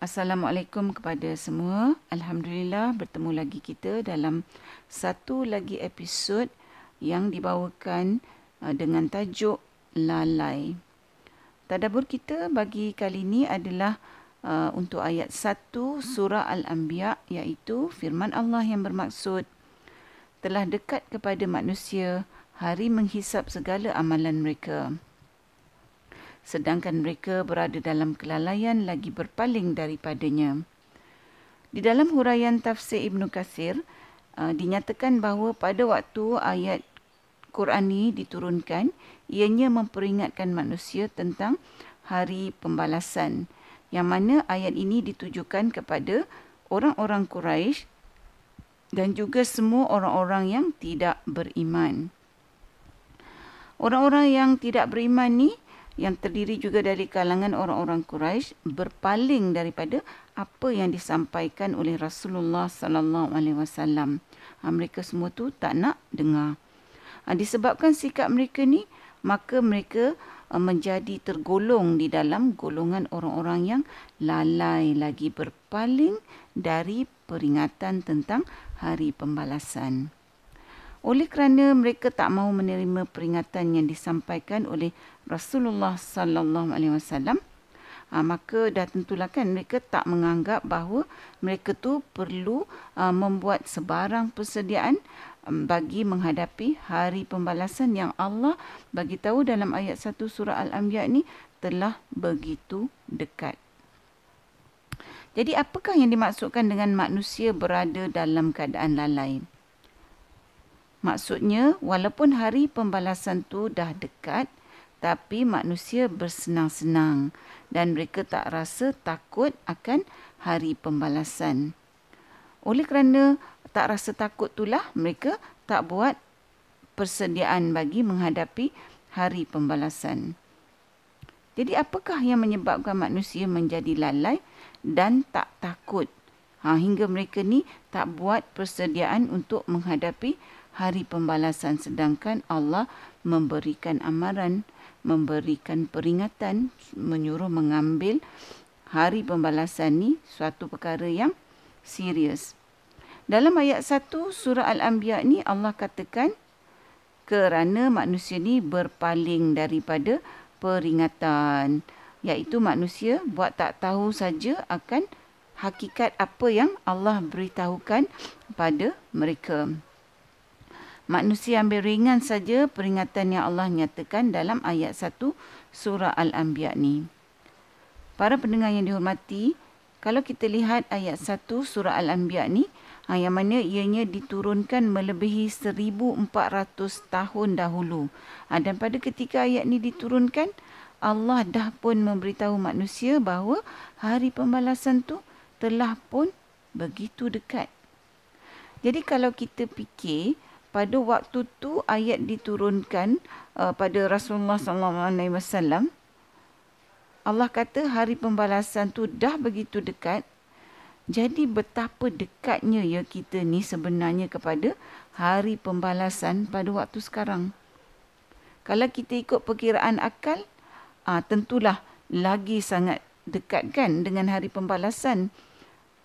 Assalamualaikum kepada semua. Alhamdulillah bertemu lagi kita dalam satu lagi episod yang dibawakan uh, dengan tajuk Lalai. Tadabur kita bagi kali ini adalah uh, untuk ayat 1 surah Al-Anbiya iaitu firman Allah yang bermaksud telah dekat kepada manusia hari menghisap segala amalan mereka sedangkan mereka berada dalam kelalaian lagi berpaling daripadanya. Di dalam huraian tafsir Ibn Kasir, uh, dinyatakan bahawa pada waktu ayat Quran ini diturunkan, ianya memperingatkan manusia tentang hari pembalasan yang mana ayat ini ditujukan kepada orang-orang Quraisy dan juga semua orang-orang yang tidak beriman. Orang-orang yang tidak beriman ni yang terdiri juga dari kalangan orang-orang Quraisy berpaling daripada apa yang disampaikan oleh Rasulullah sallallahu alaihi wasallam. Ha, mereka semua tu tak nak dengar. Ha, disebabkan sikap mereka ni, maka mereka ha, menjadi tergolong di dalam golongan orang-orang yang lalai lagi berpaling dari peringatan tentang hari pembalasan. Oleh kerana mereka tak mahu menerima peringatan yang disampaikan oleh Rasulullah sallallahu alaihi wasallam, ah, maka dah tentulah kan mereka tak menganggap bahawa mereka tu perlu uh, membuat sebarang persediaan um, bagi menghadapi hari pembalasan yang Allah bagi tahu dalam ayat 1 surah Al-Anbiya ni telah begitu dekat. Jadi apakah yang dimaksudkan dengan manusia berada dalam keadaan lalai? Maksudnya, walaupun hari pembalasan tu dah dekat, tapi manusia bersenang-senang dan mereka tak rasa takut akan hari pembalasan. Oleh kerana tak rasa takut itulah mereka tak buat persediaan bagi menghadapi hari pembalasan. Jadi apakah yang menyebabkan manusia menjadi lalai dan tak takut? Ha, hingga mereka ni tak buat persediaan untuk menghadapi hari pembalasan sedangkan Allah memberikan amaran, memberikan peringatan, menyuruh mengambil hari pembalasan ni suatu perkara yang serius. Dalam ayat 1 surah Al-Anbiya ni Allah katakan kerana manusia ni berpaling daripada peringatan iaitu manusia buat tak tahu saja akan hakikat apa yang Allah beritahukan pada mereka manusia ambil ringan saja peringatan yang Allah nyatakan dalam ayat 1 surah Al-Anbiya ni. Para pendengar yang dihormati, kalau kita lihat ayat 1 surah Al-Anbiya ni, ha, yang mana ianya diturunkan melebihi 1400 tahun dahulu. Ha, dan pada ketika ayat ni diturunkan, Allah dah pun memberitahu manusia bahawa hari pembalasan tu telah pun begitu dekat. Jadi kalau kita fikir, pada waktu tu ayat diturunkan uh, pada Rasulullah sallallahu alaihi wasallam Allah kata hari pembalasan tu dah begitu dekat jadi betapa dekatnya ya kita ni sebenarnya kepada hari pembalasan pada waktu sekarang. Kalau kita ikut perkiraan akal uh, tentulah lagi sangat dekat kan dengan hari pembalasan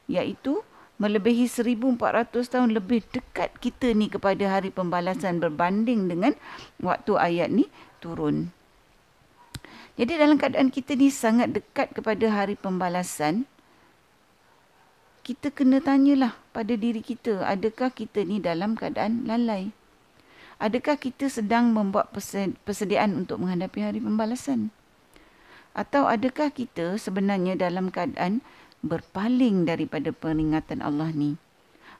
iaitu melebihi 1400 tahun lebih dekat kita ni kepada hari pembalasan berbanding dengan waktu ayat ni turun. Jadi dalam keadaan kita ni sangat dekat kepada hari pembalasan, kita kena tanyalah pada diri kita, adakah kita ni dalam keadaan lalai? Adakah kita sedang membuat persediaan untuk menghadapi hari pembalasan? Atau adakah kita sebenarnya dalam keadaan berpaling daripada peringatan Allah ni.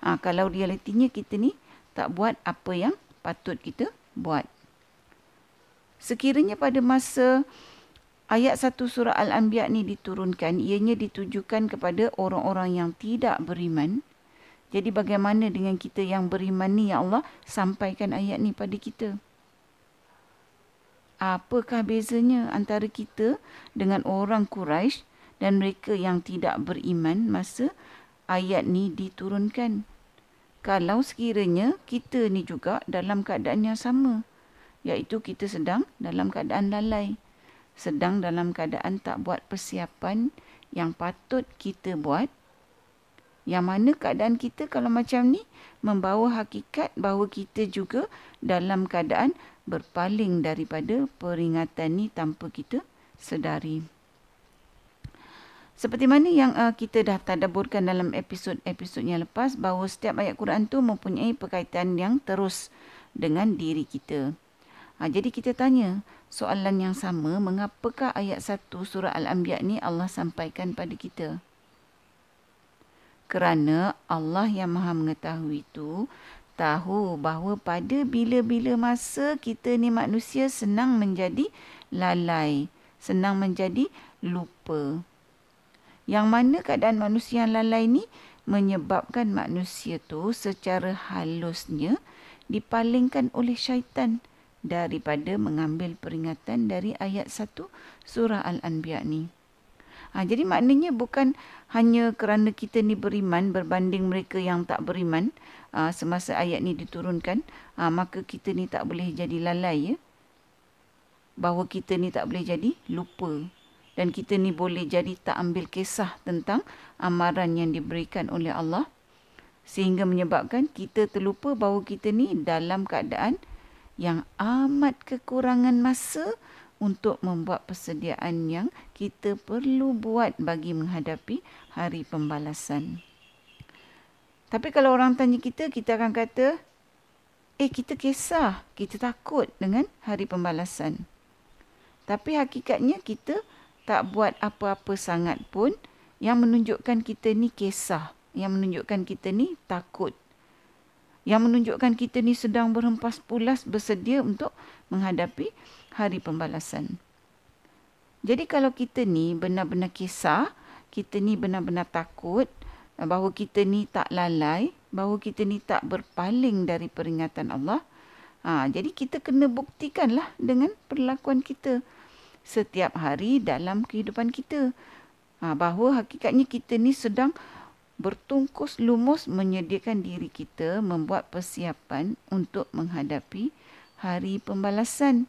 Ha, kalau realitinya kita ni tak buat apa yang patut kita buat. Sekiranya pada masa ayat satu surah Al-Anbiya ni diturunkan, ianya ditujukan kepada orang-orang yang tidak beriman. Jadi bagaimana dengan kita yang beriman ni ya Allah sampaikan ayat ni pada kita? Apakah bezanya antara kita dengan orang Quraisy dan mereka yang tidak beriman masa ayat ni diturunkan. Kalau sekiranya kita ni juga dalam keadaan yang sama, iaitu kita sedang dalam keadaan lalai, sedang dalam keadaan tak buat persiapan yang patut kita buat yang mana keadaan kita kalau macam ni membawa hakikat bahawa kita juga dalam keadaan berpaling daripada peringatan ni tanpa kita sedari. Seperti mana yang uh, kita dah tadaburkan dalam episod-episod yang lepas bahawa setiap ayat Quran tu mempunyai perkaitan yang terus dengan diri kita. Ha, jadi kita tanya soalan yang sama, mengapakah ayat 1 surah Al-Anbiya ni Allah sampaikan pada kita? Kerana Allah yang maha mengetahui itu tahu bahawa pada bila-bila masa kita ni manusia senang menjadi lalai, senang menjadi lupa. Yang mana keadaan manusia yang lalai ni menyebabkan manusia tu secara halusnya dipalingkan oleh syaitan daripada mengambil peringatan dari ayat 1 surah Al-Anbiya ni. Ha, jadi maknanya bukan hanya kerana kita ni beriman berbanding mereka yang tak beriman uh, semasa ayat ni diturunkan, uh, maka kita ni tak boleh jadi lalai ya. Bahawa kita ni tak boleh jadi lupa dan kita ni boleh jadi tak ambil kisah tentang amaran yang diberikan oleh Allah sehingga menyebabkan kita terlupa bahawa kita ni dalam keadaan yang amat kekurangan masa untuk membuat persediaan yang kita perlu buat bagi menghadapi hari pembalasan. Tapi kalau orang tanya kita, kita akan kata, eh kita kisah, kita takut dengan hari pembalasan. Tapi hakikatnya kita tak buat apa-apa sangat pun yang menunjukkan kita ni kisah, yang menunjukkan kita ni takut. Yang menunjukkan kita ni sedang berhempas pulas bersedia untuk menghadapi hari pembalasan. Jadi kalau kita ni benar-benar kisah, kita ni benar-benar takut bahawa kita ni tak lalai, bahawa kita ni tak berpaling dari peringatan Allah. Ha, jadi kita kena buktikanlah dengan perlakuan kita setiap hari dalam kehidupan kita. Ha, bahawa hakikatnya kita ni sedang bertungkus lumus menyediakan diri kita membuat persiapan untuk menghadapi hari pembalasan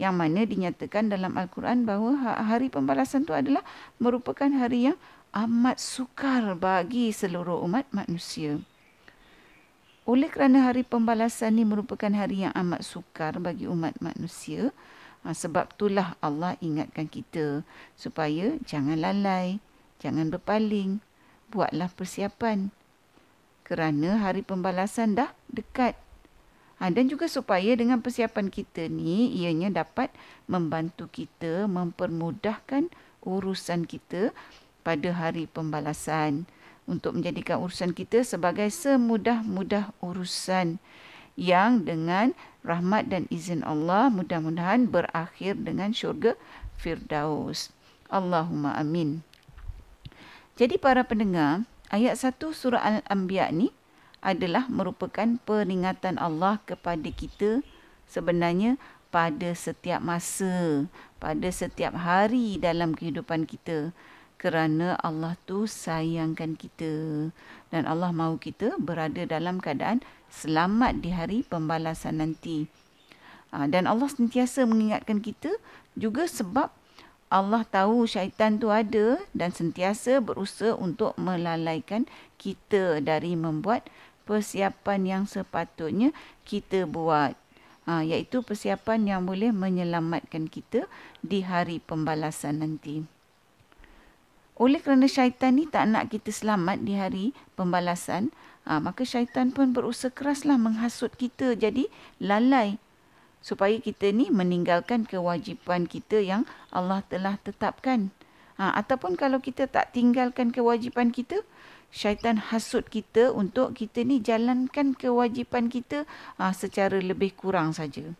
yang mana dinyatakan dalam Al-Quran bahawa ha-, hari pembalasan itu adalah merupakan hari yang amat sukar bagi seluruh umat manusia. Oleh kerana hari pembalasan ini merupakan hari yang amat sukar bagi umat manusia, ha, sebab itulah Allah ingatkan kita supaya jangan lalai, jangan berpaling, buatlah persiapan. Kerana hari pembalasan dah dekat. Ha, dan juga supaya dengan persiapan kita ni ianya dapat membantu kita mempermudahkan urusan kita pada hari pembalasan untuk menjadikan urusan kita sebagai semudah-mudah urusan yang dengan rahmat dan izin Allah mudah-mudahan berakhir dengan syurga Firdaus. Allahumma amin. Jadi para pendengar, ayat 1 surah Al-Anbiya ni adalah merupakan peringatan Allah kepada kita sebenarnya pada setiap masa, pada setiap hari dalam kehidupan kita. Kerana Allah tu sayangkan kita dan Allah mahu kita berada dalam keadaan selamat di hari pembalasan nanti. Ha, dan Allah sentiasa mengingatkan kita juga sebab Allah tahu syaitan tu ada dan sentiasa berusaha untuk melalaikan kita dari membuat persiapan yang sepatutnya kita buat. Ha, iaitu persiapan yang boleh menyelamatkan kita di hari pembalasan nanti. Oleh kerana syaitan ni tak nak kita selamat di hari pembalasan, ha, maka syaitan pun berusaha keraslah menghasut kita jadi lalai supaya kita ni meninggalkan kewajipan kita yang Allah telah tetapkan. Ha, ataupun kalau kita tak tinggalkan kewajipan kita, syaitan hasut kita untuk kita ni jalankan kewajipan kita uh, secara lebih kurang saja.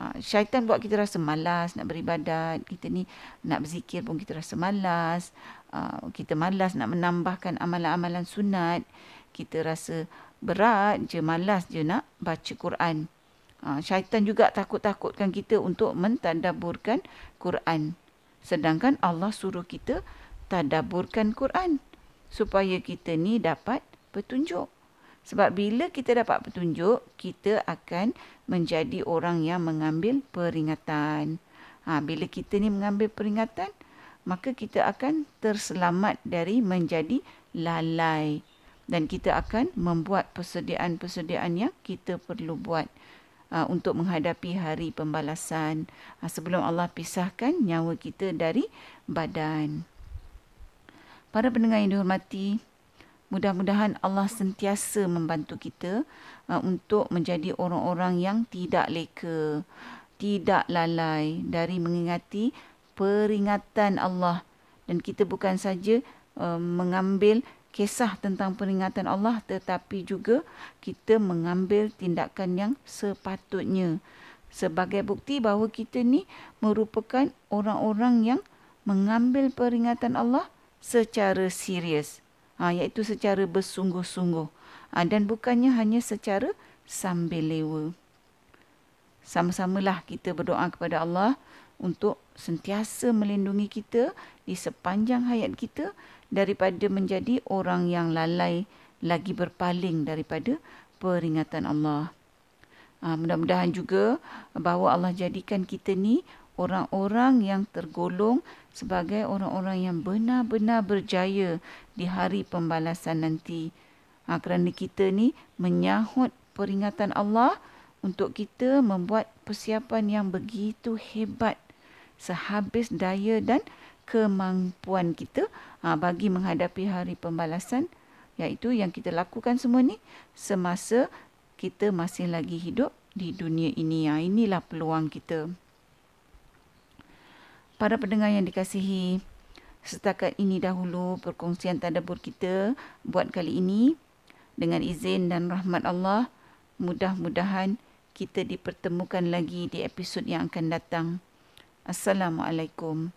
Uh, syaitan buat kita rasa malas nak beribadat, kita ni nak berzikir pun kita rasa malas, uh, kita malas nak menambahkan amalan-amalan sunat, kita rasa berat je, malas je nak baca Quran. Uh, syaitan juga takut-takutkan kita untuk mentadaburkan Quran. Sedangkan Allah suruh kita tadaburkan Quran supaya kita ni dapat petunjuk. Sebab bila kita dapat petunjuk, kita akan menjadi orang yang mengambil peringatan. Ha, bila kita ni mengambil peringatan, maka kita akan terselamat dari menjadi lalai dan kita akan membuat persediaan-persediaan yang kita perlu buat uh, untuk menghadapi hari pembalasan uh, sebelum Allah pisahkan nyawa kita dari badan. Para pendengar yang dihormati, mudah-mudahan Allah sentiasa membantu kita uh, untuk menjadi orang-orang yang tidak leka, tidak lalai dari mengingati peringatan Allah. Dan kita bukan saja uh, mengambil kisah tentang peringatan Allah tetapi juga kita mengambil tindakan yang sepatutnya. Sebagai bukti bahawa kita ni merupakan orang-orang yang mengambil peringatan Allah secara serius ha, iaitu secara bersungguh-sungguh ha, dan bukannya hanya secara sambil lewa sama-samalah kita berdoa kepada Allah untuk sentiasa melindungi kita di sepanjang hayat kita daripada menjadi orang yang lalai lagi berpaling daripada peringatan Allah. Ha, mudah-mudahan juga bahawa Allah jadikan kita ni orang-orang yang tergolong sebagai orang-orang yang benar-benar berjaya di hari pembalasan nanti. Ha, kerana kita ni menyahut peringatan Allah untuk kita membuat persiapan yang begitu hebat sehabis daya dan kemampuan kita ha, bagi menghadapi hari pembalasan iaitu yang kita lakukan semua ni semasa kita masih lagi hidup di dunia ini. Ha, inilah peluang kita. Para pendengar yang dikasihi, setakat ini dahulu perkongsian tadabbur kita buat kali ini dengan izin dan rahmat Allah mudah-mudahan kita dipertemukan lagi di episod yang akan datang. Assalamualaikum.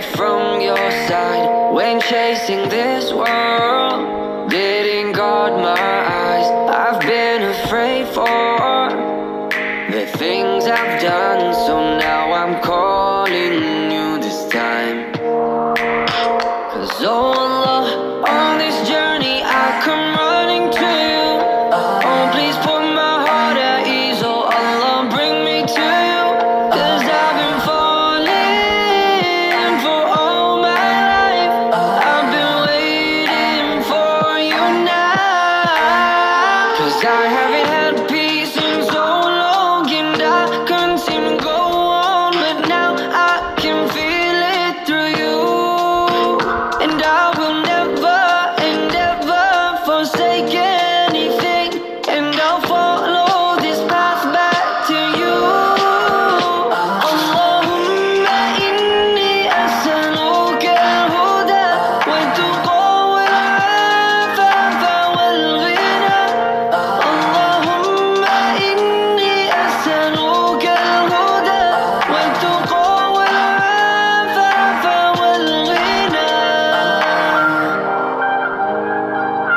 away from your side when chasing this world. Didn't guard my eyes.